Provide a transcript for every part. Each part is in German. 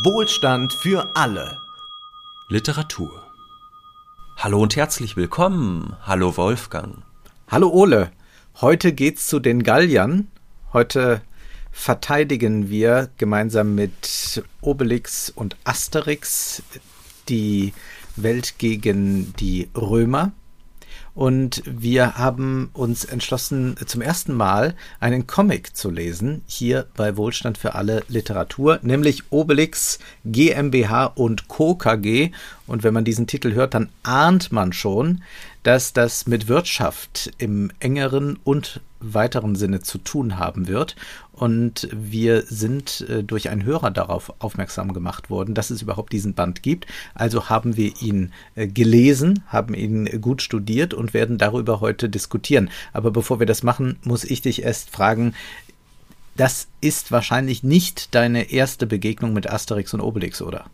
Wohlstand für alle. Literatur. Hallo und herzlich willkommen. Hallo Wolfgang. Hallo Ole. Heute geht's zu den Galliern. Heute verteidigen wir gemeinsam mit Obelix und Asterix die Welt gegen die Römer. Und wir haben uns entschlossen, zum ersten Mal einen Comic zu lesen, hier bei Wohlstand für alle Literatur, nämlich Obelix GmbH und Co. KG. Und wenn man diesen Titel hört, dann ahnt man schon, dass das mit Wirtschaft im engeren und weiteren Sinne zu tun haben wird. Und wir sind äh, durch einen Hörer darauf aufmerksam gemacht worden, dass es überhaupt diesen Band gibt. Also haben wir ihn äh, gelesen, haben ihn gut studiert und werden darüber heute diskutieren. Aber bevor wir das machen, muss ich dich erst fragen, das ist wahrscheinlich nicht deine erste Begegnung mit Asterix und Obelix, oder?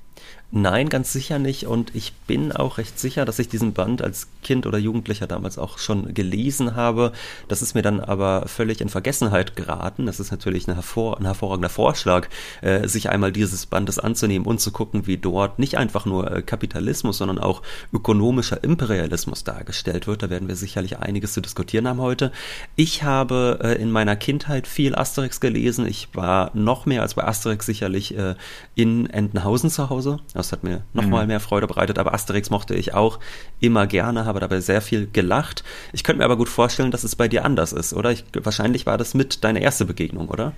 Nein, ganz sicher nicht. Und ich bin auch recht sicher, dass ich diesen Band als Kind oder Jugendlicher damals auch schon gelesen habe. Das ist mir dann aber völlig in Vergessenheit geraten. Das ist natürlich ein, hervor ein hervorragender Vorschlag, äh, sich einmal dieses Bandes anzunehmen und zu gucken, wie dort nicht einfach nur äh, Kapitalismus, sondern auch ökonomischer Imperialismus dargestellt wird. Da werden wir sicherlich einiges zu diskutieren haben heute. Ich habe äh, in meiner Kindheit viel Asterix gelesen. Ich war noch mehr als bei Asterix sicherlich äh, in Entenhausen zu Hause das hat mir nochmal mhm. mehr Freude bereitet. Aber Asterix mochte ich auch immer gerne, habe dabei sehr viel gelacht. Ich könnte mir aber gut vorstellen, dass es bei dir anders ist, oder? Ich, wahrscheinlich war das mit deine erste Begegnung, oder?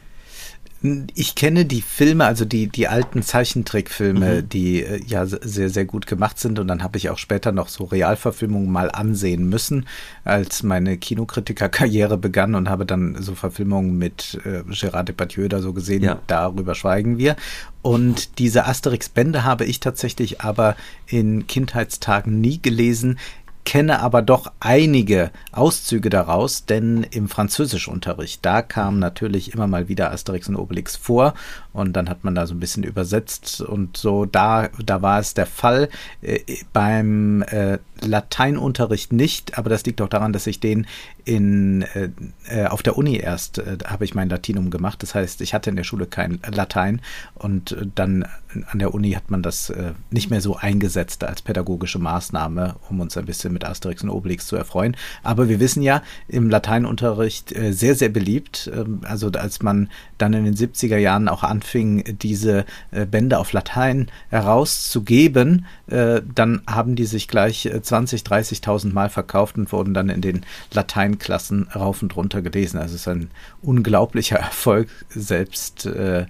Ich kenne die Filme, also die, die alten Zeichentrickfilme, mhm. die äh, ja sehr, sehr gut gemacht sind. Und dann habe ich auch später noch so Realverfilmungen mal ansehen müssen, als meine Kinokritikerkarriere begann und habe dann so Verfilmungen mit äh, Gérard Depardieu da so gesehen. Ja. Darüber schweigen wir. Und diese Asterix-Bände habe ich tatsächlich aber in Kindheitstagen nie gelesen kenne aber doch einige Auszüge daraus, denn im Französischunterricht, da kam natürlich immer mal wieder Asterix und Obelix vor und dann hat man da so ein bisschen übersetzt und so, da, da war es der Fall. Äh, beim äh, Lateinunterricht nicht, aber das liegt auch daran, dass ich den in, äh, äh, auf der Uni erst äh, habe ich mein Latinum gemacht. Das heißt, ich hatte in der Schule kein Latein und äh, dann an der Uni hat man das äh, nicht mehr so eingesetzt als pädagogische Maßnahme, um uns ein bisschen mit Asterix und Obelix zu erfreuen. Aber wir wissen ja, im Lateinunterricht äh, sehr, sehr beliebt. Ähm, also als man dann in den 70er Jahren auch anfing, diese Bände auf Latein herauszugeben, dann haben die sich gleich äh, 20, 30.000 Mal verkauft und wurden dann in den Lateinklassen rauf und runter gelesen. Also es ist ein unglaublicher Erfolg, selbst äh,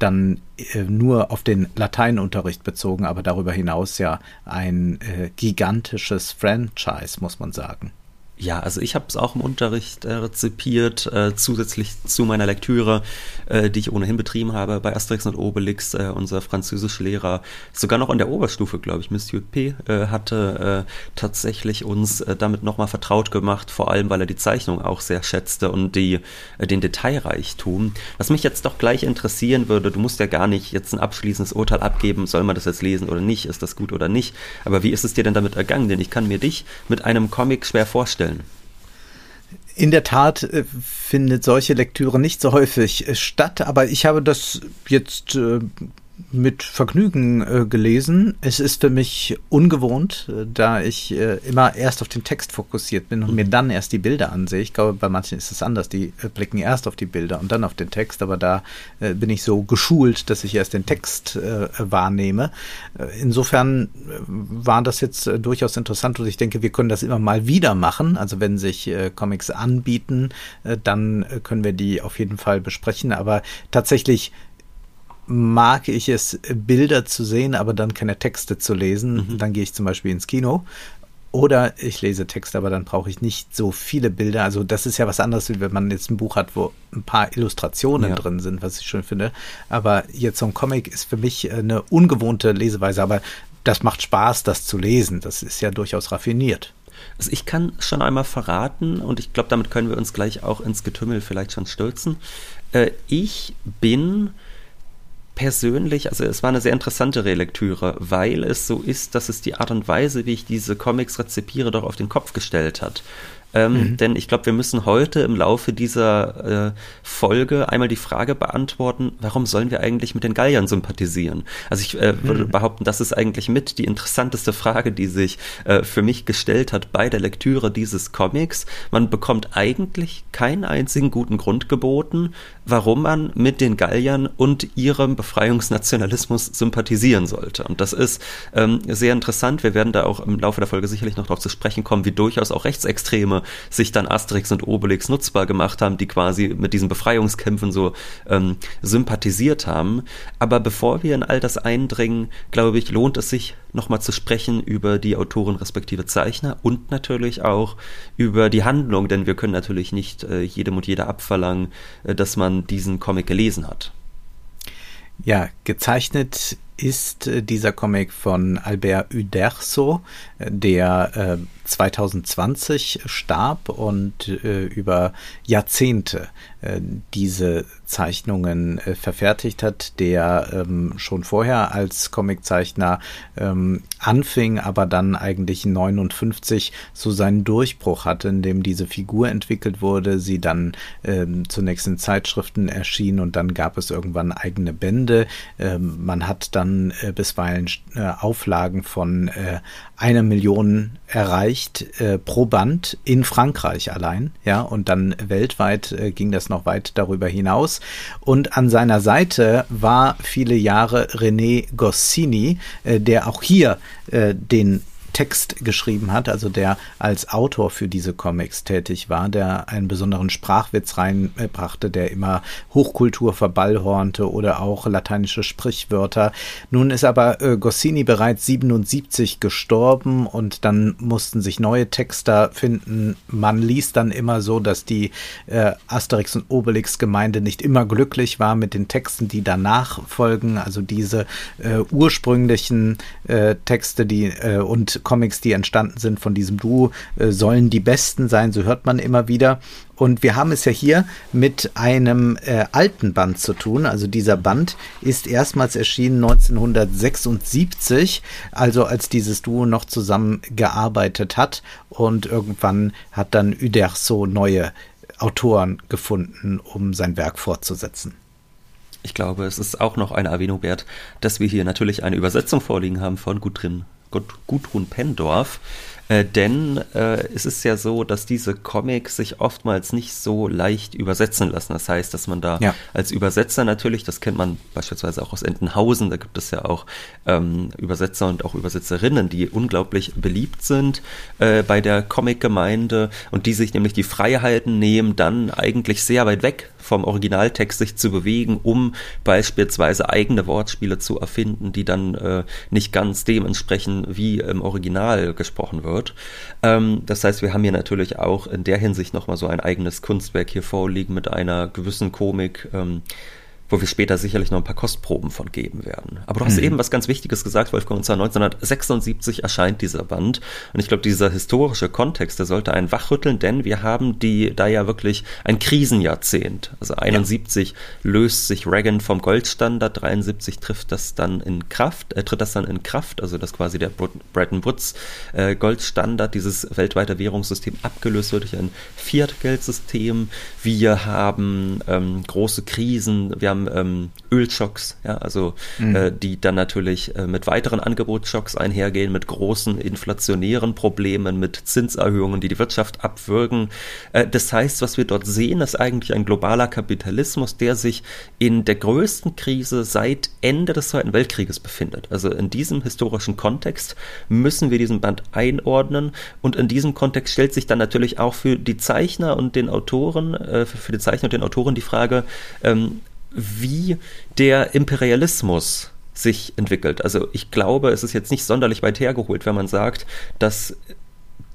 dann äh, nur auf den Lateinunterricht bezogen, aber darüber hinaus ja ein äh, gigantisches Franchise, muss man sagen. Ja, also ich habe es auch im Unterricht äh, rezipiert, äh, zusätzlich zu meiner Lektüre, äh, die ich ohnehin betrieben habe bei Asterix und Obelix. Äh, unser Französischlehrer, sogar noch in der Oberstufe, glaube ich, Monsieur P., äh, hatte äh, tatsächlich uns äh, damit nochmal vertraut gemacht, vor allem, weil er die Zeichnung auch sehr schätzte und die, äh, den Detailreichtum. Was mich jetzt doch gleich interessieren würde, du musst ja gar nicht jetzt ein abschließendes Urteil abgeben, soll man das jetzt lesen oder nicht, ist das gut oder nicht, aber wie ist es dir denn damit ergangen? Denn ich kann mir dich mit einem Comic schwer vorstellen, vorstellen. In der Tat äh, findet solche Lektüre nicht so häufig äh, statt, aber ich habe das jetzt äh, mit Vergnügen äh, gelesen. Es ist für mich ungewohnt, äh, da ich äh, immer erst auf den Text fokussiert bin und mhm. mir dann erst die Bilder ansehe. Ich glaube, bei manchen ist es anders. Die äh, blicken erst auf die Bilder und dann auf den Text, aber da äh, bin ich so geschult, dass ich erst den Text wahrnehme. insofern war das jetzt durchaus interessant und ich denke, wir können das immer mal wieder machen. Also wenn sich Comics anbieten, dann können wir die auf jeden Fall besprechen. Aber tatsächlich mag ich es, Bilder zu sehen, aber dann keine Texte zu lesen. Mhm. Dann gehe ich zum Beispiel ins Kino. Oder ich lese Texte, aber dann brauche ich nicht so viele Bilder. Also das ist ja was anderes, wie wenn man jetzt ein Buch hat, wo ein paar Illustrationen ja. drin sind, was ich schön finde. Aber jetzt so ein Comic ist für mich eine ungewohnte Leseweise. Aber das macht Spaß, das zu lesen. Das ist ja durchaus raffiniert. Also ich kann schon einmal verraten, und ich glaube, damit können wir uns gleich auch ins Getümmel vielleicht schon stürzen. Äh, ich bin persönlich, also es war eine sehr interessante Relektüre, weil es so ist, dass es die Art und Weise, wie ich diese Comics rezipiere, doch auf den Kopf gestellt hat. Ähm, mhm. Denn ich glaube, wir müssen heute im Laufe dieser äh, Folge einmal die Frage beantworten, warum sollen wir eigentlich mit den Galliern sympathisieren? Also ich äh, würde mhm. behaupten, das ist eigentlich mit die interessanteste Frage, die sich äh, für mich gestellt hat bei der Lektüre dieses Comics. Man bekommt eigentlich keinen einzigen guten Grund geboten, warum man mit den Galliern und ihrem Befreiungsnationalismus sympathisieren sollte. Und das ist ähm, sehr interessant. Wir werden da auch im Laufe der Folge sicherlich noch darauf zu sprechen kommen, wie durchaus auch Rechtsextreme sich dann Asterix und Obelix nutzbar gemacht haben, die quasi mit diesen Befreiungskämpfen so ähm, sympathisiert haben. Aber bevor wir in all das eindringen, glaube ich, lohnt es sich nochmal zu sprechen über die Autoren respektive Zeichner und natürlich auch über die Handlung, denn wir können natürlich nicht äh, jedem und jeder abverlangen, äh, dass man diesen Comic gelesen hat. Ja, gezeichnet ist äh, dieser Comic von Albert Uderzo, äh, der äh, 2020 starb und äh, über Jahrzehnte äh, diese Zeichnungen äh, verfertigt hat, der ähm, schon vorher als Comiczeichner ähm, anfing, aber dann eigentlich 59 so seinen Durchbruch hatte, in dem diese Figur entwickelt wurde, sie dann ähm, zunächst in Zeitschriften erschien und dann gab es irgendwann eigene Bände. Ähm, man hat dann äh, bisweilen äh, Auflagen von äh, einer Million erreicht äh, pro Band in Frankreich allein, ja, und dann weltweit äh, ging das noch weit darüber hinaus. Und an seiner Seite war viele Jahre René Goscinny, äh, der auch hier äh, den Text geschrieben hat, also der als Autor für diese Comics tätig war, der einen besonderen Sprachwitz reinbrachte, der immer Hochkultur verballhornte oder auch lateinische Sprichwörter. Nun ist aber äh, Goscinny bereits 77 gestorben und dann mussten sich neue Texter finden. Man liest dann immer so, dass die äh, Asterix und Obelix Gemeinde nicht immer glücklich war mit den Texten, die danach folgen, also diese äh, ursprünglichen äh, Texte, die äh, und Comics, die entstanden sind von diesem Duo, äh, sollen die besten sein, so hört man immer wieder. Und wir haben es ja hier mit einem äh, alten Band zu tun. Also dieser Band ist erstmals erschienen 1976, also als dieses Duo noch zusammengearbeitet hat. Und irgendwann hat dann Uderso neue Autoren gefunden, um sein Werk fortzusetzen. Ich glaube, es ist auch noch eine Erwähnung wert, dass wir hier natürlich eine Übersetzung vorliegen haben von Gudrun Gudrun Pendorf. Äh, denn äh, es ist ja so, dass diese Comics sich oftmals nicht so leicht übersetzen lassen. Das heißt, dass man da ja. als Übersetzer natürlich, das kennt man beispielsweise auch aus Entenhausen, da gibt es ja auch ähm, Übersetzer und auch Übersetzerinnen, die unglaublich beliebt sind äh, bei der Comic-Gemeinde und die sich nämlich die Freiheiten nehmen, dann eigentlich sehr weit weg vom Originaltext sich zu bewegen, um beispielsweise eigene Wortspiele zu erfinden, die dann äh, nicht ganz dem entsprechen, wie im Original gesprochen wird. Ähm, das heißt, wir haben hier natürlich auch in der Hinsicht nochmal so ein eigenes Kunstwerk hier vorliegen mit einer gewissen Komik. Ähm, wo wir später sicherlich noch ein paar Kostproben von geben werden. Aber du hast mhm. eben was ganz Wichtiges gesagt, Wolfgang, und zwar 1976 erscheint dieser Band. Und ich glaube, dieser historische Kontext, der sollte einen wachrütteln, denn wir haben die da ja wirklich ein Krisenjahrzehnt. Also 71 ja. löst sich Reagan vom Goldstandard, 73 trifft das dann in Kraft, äh, tritt das dann in Kraft, also dass quasi der Bretton Woods äh, Goldstandard, dieses weltweite Währungssystem abgelöst wird durch ein Fiat-Geldsystem. Wir haben ähm, große Krisen, wir haben ähm, Ölschocks, ja, also mhm. äh, die dann natürlich äh, mit weiteren Angebotsschocks einhergehen, mit großen inflationären Problemen, mit Zinserhöhungen, die die Wirtschaft abwürgen. Äh, das heißt, was wir dort sehen, ist eigentlich ein globaler Kapitalismus, der sich in der größten Krise seit Ende des Zweiten Weltkrieges befindet. Also in diesem historischen Kontext müssen wir diesen Band einordnen und in diesem Kontext stellt sich dann natürlich auch für die Zeichner und den Autoren, äh, für die Zeichner und den Autoren die Frage, ähm, wie der Imperialismus sich entwickelt. Also ich glaube, es ist jetzt nicht sonderlich weit hergeholt, wenn man sagt, dass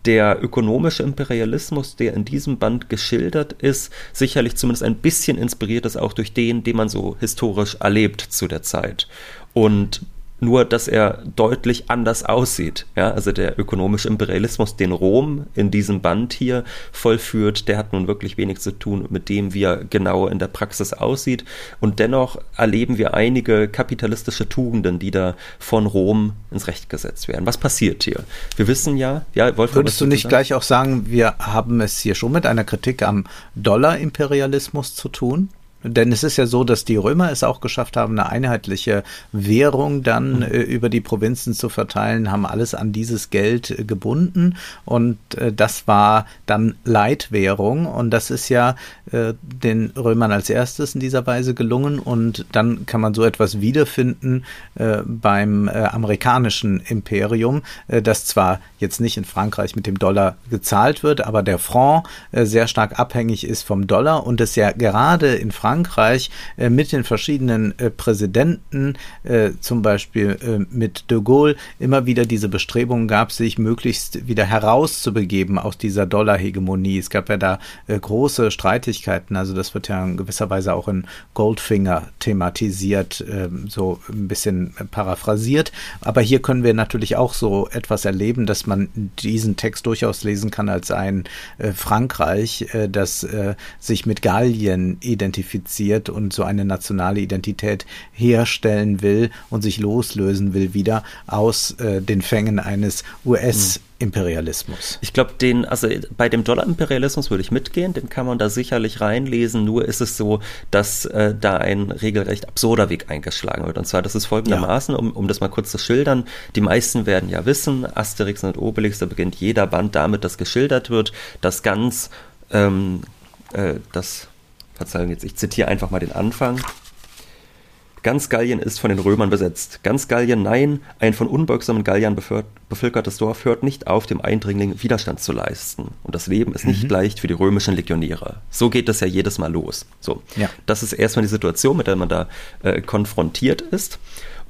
der ökonomische Imperialismus, der in diesem Band geschildert ist, sicherlich zumindest ein bisschen inspiriert ist auch durch den, den man so historisch erlebt zu der Zeit. Und nur dass er deutlich anders aussieht. Ja, also der ökonomische Imperialismus, den Rom in diesem Band hier vollführt, der hat nun wirklich wenig zu tun mit dem, wie er genau in der Praxis aussieht. Und dennoch erleben wir einige kapitalistische Tugenden, die da von Rom ins Recht gesetzt werden. Was passiert hier? Wir wissen ja, ja, Wolfgang, Würdest du nicht sagen? gleich auch sagen, wir haben es hier schon mit einer Kritik am Dollar-Imperialismus zu tun? Denn es ist ja so, dass die Römer es auch geschafft haben, eine einheitliche Währung dann mhm. äh, über die Provinzen zu verteilen, haben alles an dieses Geld äh, gebunden. Und äh, das war dann Leitwährung. Und das ist ja äh, den Römern als erstes in dieser Weise gelungen. Und dann kann man so etwas wiederfinden äh, beim äh, amerikanischen Imperium, das zwar jetzt nicht in Frankreich mit dem Dollar gezahlt wird, aber der Franc sehr stark abhängig ist vom Dollar und es ja gerade in Frankreich Frankreich äh, mit den verschiedenen äh, Präsidenten, äh, zum Beispiel äh, mit de Gaulle, immer wieder diese Bestrebungen gab, sich möglichst wieder herauszubegeben aus dieser Dollarhegemonie. Es gab ja da äh, große Streitigkeiten, also das wird ja in gewisser Weise auch in Goldfinger thematisiert, ähm, so ein bisschen paraphrasiert. Aber hier können wir natürlich auch so etwas erleben, dass man diesen Text durchaus lesen kann als ein äh, Frankreich, das sich mit Gallien identifiziert identifiziert und so eine nationale Identität herstellen will und sich loslösen will wieder aus äh, den Fängen eines US- Imperialismus. Ich glaube, den, also bei dem Dollar-Imperialismus würde ich mitgehen, den kann man da sicherlich reinlesen, nur ist es so, dass äh, da ein regelrecht absurder Weg eingeschlagen wird. Und zwar, das ist folgendermaßen, ja. um, um das mal kurz zu schildern, die meisten werden ja wissen, Asterix und Obelix, da beginnt jeder Band damit, dass geschildert wird, dass ganz ähm, äh, das Verzeihung jetzt, ich zitiere einfach mal den Anfang. Ganz Gallien ist von den Römern besetzt. Ganz Gallien, nein, ein von unbeugsamen Galliern bevölkertes Dorf hört nicht auf, dem Eindringling Widerstand zu leisten. Und das Leben ist nicht mhm. leicht für die römischen Legionäre. So geht das ja jedes Mal los. So, ja. das ist erstmal die Situation, mit der man da äh, konfrontiert ist.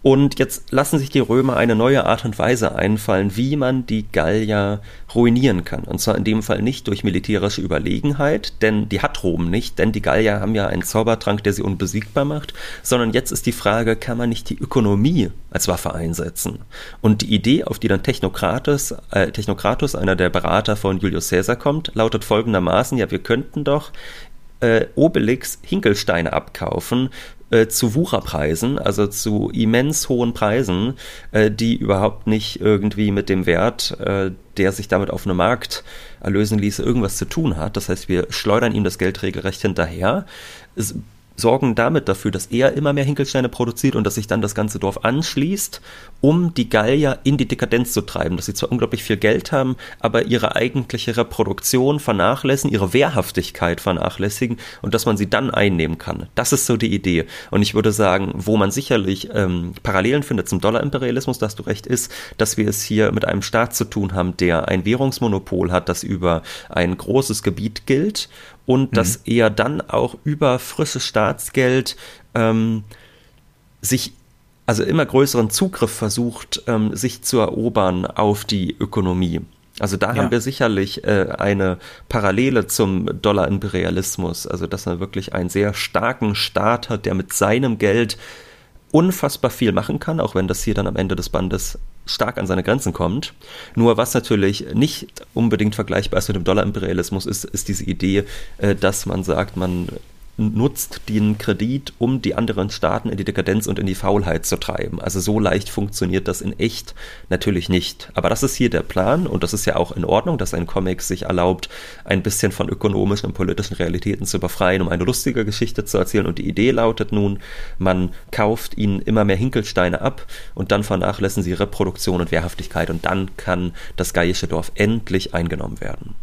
Und jetzt lassen sich die Römer eine neue Art und Weise einfallen, wie man die Gallier ruinieren kann. Und zwar in dem Fall nicht durch militärische Überlegenheit, denn die hat Rom nicht, denn die Gallier haben ja einen Zaubertrank, der sie unbesiegbar macht, sondern jetzt ist die Frage, kann man nicht die Ökonomie als Waffe einsetzen? Und die Idee, auf die dann Technokratus, äh, Technokratus, einer der Berater von Julius Caesar kommt, lautet folgendermaßen, ja, wir könnten doch äh, Obelix Hinkelsteine abkaufen äh, zu Wucherpreisen, also zu immens hohen Preisen, äh, die überhaupt nicht irgendwie mit dem Wert, äh, der sich damit auf einem Markt erlösen ließe, irgendwas zu tun hat. Das heißt, wir schleudern ihm das Geld regelrecht hinterher. Es sorgen damit dafür, dass er immer mehr Hinkelsteine produziert und dass sich dann das ganze Dorf anschließt, um die Gallier in die Dekadenz zu treiben, dass sie zwar unglaublich viel Geld haben, aber ihre eigentliche Reproduktion vernachlässigen, ihre Wehrhaftigkeit vernachlässigen und dass man sie dann einnehmen kann. Das ist so die Idee. Und ich würde sagen, wo man sicherlich ähm, Parallelen findet zum Dollarimperialismus, dass du recht ist, dass wir es hier mit einem Staat zu tun haben, der ein Währungsmonopol hat, das über ein großes Gebiet gilt und mhm. dass er dann auch über frisches Staatsgeld ähm, sich also immer größeren Zugriff versucht, ähm, sich zu erobern auf die Ökonomie. Also da ja. haben wir sicherlich äh, eine Parallele zum Dollar-Imperialismus, also dass er wirklich einen sehr starken Staat hat, der mit seinem Geld unfassbar viel machen kann, auch wenn das hier dann am Ende des Bandes stark an seine Grenzen kommt. Nur was natürlich nicht unbedingt vergleichbar ist mit dem Dollar-Imperialismus, ist, ist diese Idee, äh, dass man sagt, man nutzt den Kredit, um die anderen Staaten in die Dekadenz und in die Faulheit zu treiben. Also so leicht funktioniert das in echt natürlich nicht. Aber das ist hier der Plan und das ist ja auch in Ordnung, dass ein Comic sich erlaubt, ein bisschen von ökonomischen und politischen Realitäten zu befreien, um eine lustige Geschichte zu erzählen. Und die Idee lautet nun, man kauft ihnen immer mehr Hinkelsteine ab und dann vernachlässigen sie Reproduktion und Wehrhaftigkeit und dann kann das gallische Dorf endlich eingenommen werden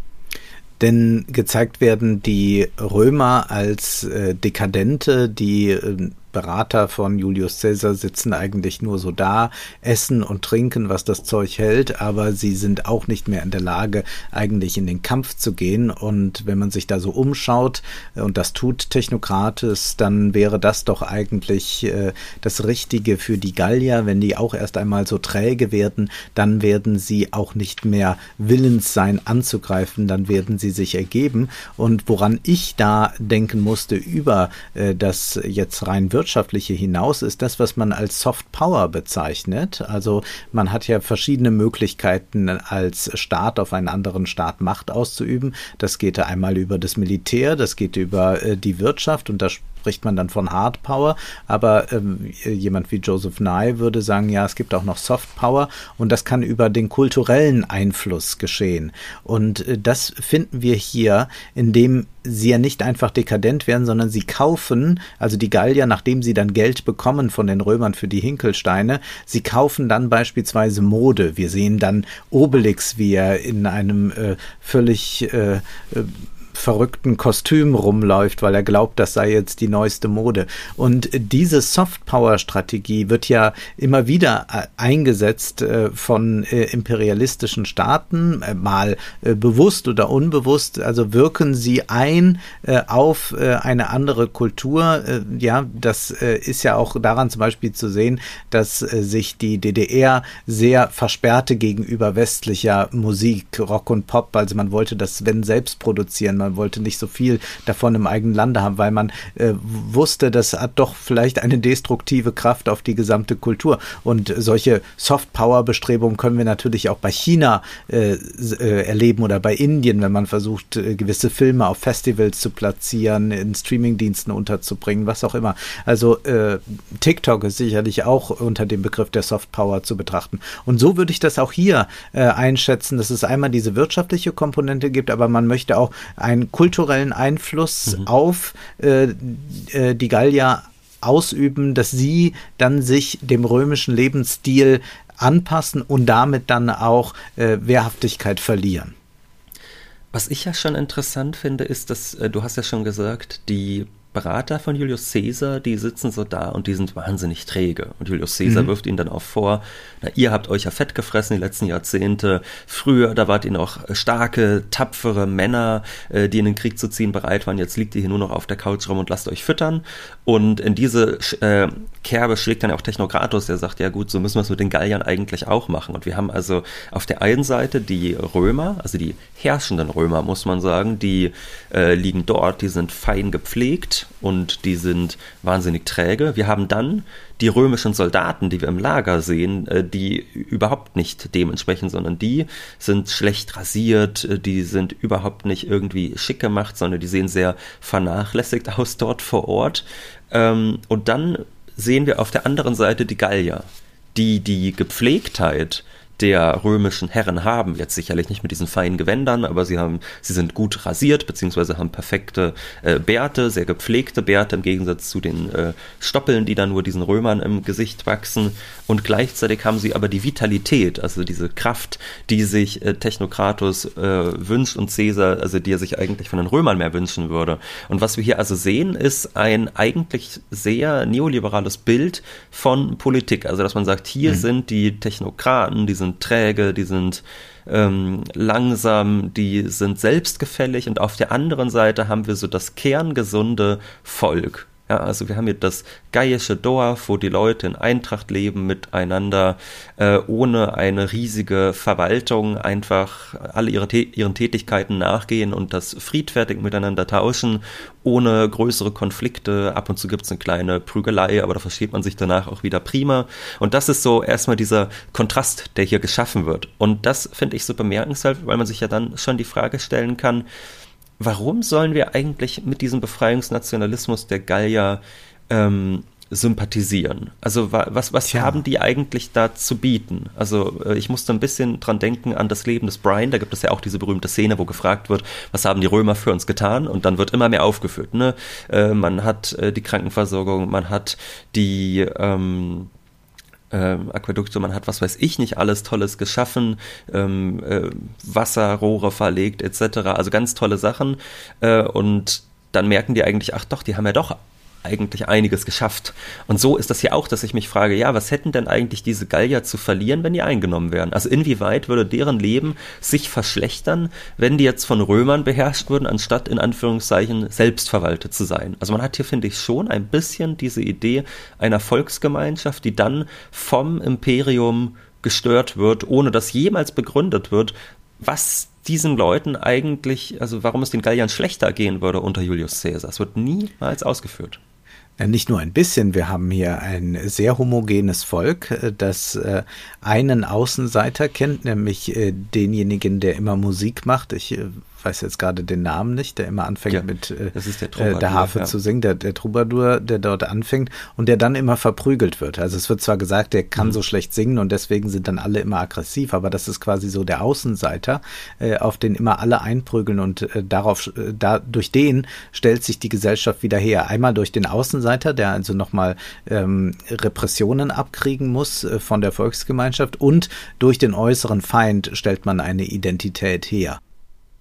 denn gezeigt werden die Römer als äh, Dekadente, die äh, Berater von Julius Caesar sitzen eigentlich nur so da, essen und trinken, was das Zeug hält, aber sie sind auch nicht mehr in der Lage, eigentlich in den Kampf zu gehen. Und wenn man sich da so umschaut, äh, und das tut Technokrates, dann wäre das doch eigentlich äh, das Richtige für die Gallier. Wenn die auch erst einmal so träge werden, dann werden sie auch nicht mehr willens sein anzugreifen, dann werden sie sich ergeben. Und woran ich da denken musste über äh, das jetzt rein wird Wirtschaftliche hinaus ist das, was man als Soft Power bezeichnet. Also man hat ja verschiedene Möglichkeiten als Staat auf einen anderen Staat Macht auszuüben. Das geht einmal über das Militär, das geht über äh, die Wirtschaft und da spricht man dann von Hard Power, aber ähm, jemand wie Joseph Nye würde sagen, ja, es gibt auch noch Soft Power und das kann über den kulturellen Einfluss geschehen. Und äh, das finden wir hier, indem sie ja nicht einfach dekadent werden, sondern sie kaufen, also die Gallier, nachdem sie dann Geld bekommen von den Römern für die Hinkelsteine, sie kaufen dann beispielsweise Mode. Wir sehen dann Obelix, wie er in einem äh, völlig äh, äh verrückten Kostüm rumläuft, weil er glaubt, das sei jetzt die neueste Mode. Und diese Soft-Power-Strategie wird ja immer wieder äh, eingesetzt äh, von äh, imperialistischen Staaten, mal bewusst oder unbewusst. Also wirken sie ein auf eine andere Kultur. Ja, das ist ja auch daran zum Beispiel zu sehen, dass sich die DDR sehr versperrte gegenüber westlicher Musik, Rock und Pop. Also man wollte das wenn selbst produzieren. Man wollte nicht so viel davon im eigenen Lande haben, weil man äh, wusste, das hat doch vielleicht eine destruktive Kraft auf die gesamte Kultur. Und solche Soft-Power-Bestrebungen können wir natürlich auch bei China äh, äh, erleben oder bei Indien, wenn man versucht, äh, gewisse Filme auf Festivals zu platzieren, in Streamingdiensten unterzubringen, was auch immer. Also äh, TikTok ist sicherlich auch unter dem Begriff der Soft Power zu betrachten. Und so würde ich das auch hier äh, einschätzen, dass es einmal diese wirtschaftliche Komponente gibt, aber man möchte auch ein einen kulturellen Einfluss mhm. auf äh, äh, die Gallier ausüben, dass sie dann sich dem römischen Lebensstil anpassen und damit dann auch äh, Wehrhaftigkeit verlieren. Was ich ja schon interessant finde, ist, dass äh, du hast ja schon gesagt, die Berater von Julius Caesar, die sitzen so da und die sind wahnsinnig träge. Und Julius Caesar mhm. wirft ihnen dann auch vor, na, ihr habt euch ja fett gefressen die letzten Jahrzehnte. Früher, da wart ihr noch starke, tapfere Männer, äh, die in den Krieg zu ziehen bereit waren. Jetzt liegt ihr hier nur noch auf der Couch rum und lasst euch füttern. Und in diese äh, Kerbe schlägt dann auch Technokratus, der sagt, ja gut, so müssen wir es mit den Galliern eigentlich auch machen. Und wir haben also auf der einen Seite die Römer, also die herrschenden Römer, muss man sagen, die äh, liegen dort, die sind fein gepflegt, und die sind wahnsinnig träge. Wir haben dann die römischen Soldaten, die wir im Lager sehen, äh, die überhaupt nicht dementsprechend, sondern die sind schlecht rasiert, äh, die sind überhaupt nicht irgendwie schick gemacht, sondern die sehen sehr vernachlässigt aus dort vor Ort. Ähm, und dann sehen wir auf der anderen Seite die Gallier, die die Gepflegtheit der römischen Herren haben. Jetzt sicherlich nicht mit diesen feinen Gewändern, aber sie haben, sie sind gut rasiert, beziehungsweise haben perfekte äh, Bärte, sehr gepflegte Bärte im Gegensatz zu den äh, Stoppeln, die dann nur diesen Römern im Gesicht wachsen. Und gleichzeitig haben sie aber die Vitalität, also diese Kraft, die sich äh, Technokratus äh, wünscht und Caesar, also die er sich eigentlich von den Römern mehr wünschen würde. Und was wir hier also sehen, ist ein eigentlich sehr neoliberales Bild von Politik. Also dass man sagt, hier mhm. sind die Technokraten, die sind sind träge, die sind ähm, langsam, die sind selbstgefällig und auf der anderen Seite haben wir so das kerngesunde Volk. Ja, also wir haben hier das gaiische Dorf, wo die Leute in Eintracht leben miteinander, äh, ohne eine riesige Verwaltung, einfach alle ihre, ihren Tätigkeiten nachgehen und das friedfertig miteinander tauschen, ohne größere Konflikte. Ab und zu gibt es eine kleine Prügelei, aber da versteht man sich danach auch wieder prima. Und das ist so erstmal dieser Kontrast, der hier geschaffen wird. Und das finde ich so bemerkenswert, weil man sich ja dann schon die Frage stellen kann, warum sollen wir eigentlich mit diesem Befreiungsnationalismus der Gallier ähm, sympathisieren? Also was, was haben die eigentlich da zu bieten? Also äh, ich musste ein bisschen dran denken an das Leben des Brian, da gibt es ja auch diese berühmte Szene, wo gefragt wird, was haben die Römer für uns getan? Und dann wird immer mehr aufgeführt. Ne? Äh, man hat äh, die Krankenversorgung, man hat die ähm, äh, Aquädukte, man hat was weiß ich nicht alles Tolles geschaffen, ähm, äh, Wasserrohre verlegt etc. Also ganz tolle Sachen äh, und dann merken die eigentlich, ach doch, die haben ja doch eigentlich einiges geschafft. Und so ist das hier auch, dass ich mich frage, ja, was hätten denn eigentlich diese Gallier zu verlieren, wenn die eingenommen wären? Also inwieweit würde deren Leben sich verschlechtern, wenn die jetzt von Römern beherrscht würden, anstatt in Anführungszeichen selbstverwaltet zu sein? Also man hat hier, finde ich, schon ein bisschen diese Idee einer Volksgemeinschaft, die dann vom Imperium gestört wird, ohne dass jemals begründet wird, was diesen Leuten eigentlich, also warum es den Galliern schlechter gehen würde unter Julius Caesar. Es wird niemals ausgeführt. Nicht nur ein bisschen, wir haben hier ein sehr homogenes Volk, äh, das äh, einen Außenseiter kennt, nämlich äh, denjenigen, der immer Musik macht. Ich weiß jetzt gerade den Namen nicht, der immer anfängt ja, mit äh, der, der, Harfe ja. zu singen, der, der Troubadour, der dort anfängt und der dann immer verprügelt wird. Also es wird zwar gesagt, der kann mhm. so schlecht singen und deswegen sind dann alle immer aggressiv, aber das ist quasi so der Außenseiter, äh, auf den immer alle einprügeln und äh, darauf, äh, da, durch den stellt sich die Gesellschaft wieder her. Einmal durch den Außenseiter, der also nochmal ähm, Repressionen abkriegen muss äh, von der Volksgemeinschaft und durch den äußeren Feind stellt man eine Identität her.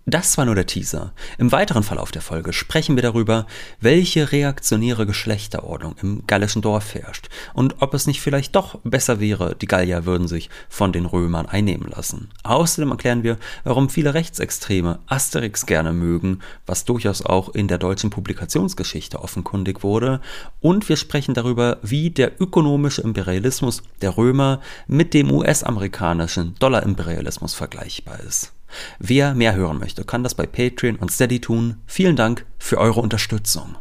Das war nur der Teaser. Im weiteren Verlauf der Folge sprechen wir darüber, welche reaktionäre Geschlechterordnung im gallischen Dorf herrscht und ob es nicht vielleicht doch besser wäre, die Gallier würden sich von den Römern einnehmen lassen. Außerdem erklären wir, warum viele Rechtsextreme Asterix gerne mögen, was durchaus auch in der deutschen Publikationsgeschichte offenkundig wurde, und wir sprechen darüber, wie der ökonomische Imperialismus der Römer mit dem US-amerikanischen Dollarimperialismus vergleichbar ist. Wer mehr hören möchte, kann das bei Patreon und Steady tun. Vielen Dank für eure Unterstützung.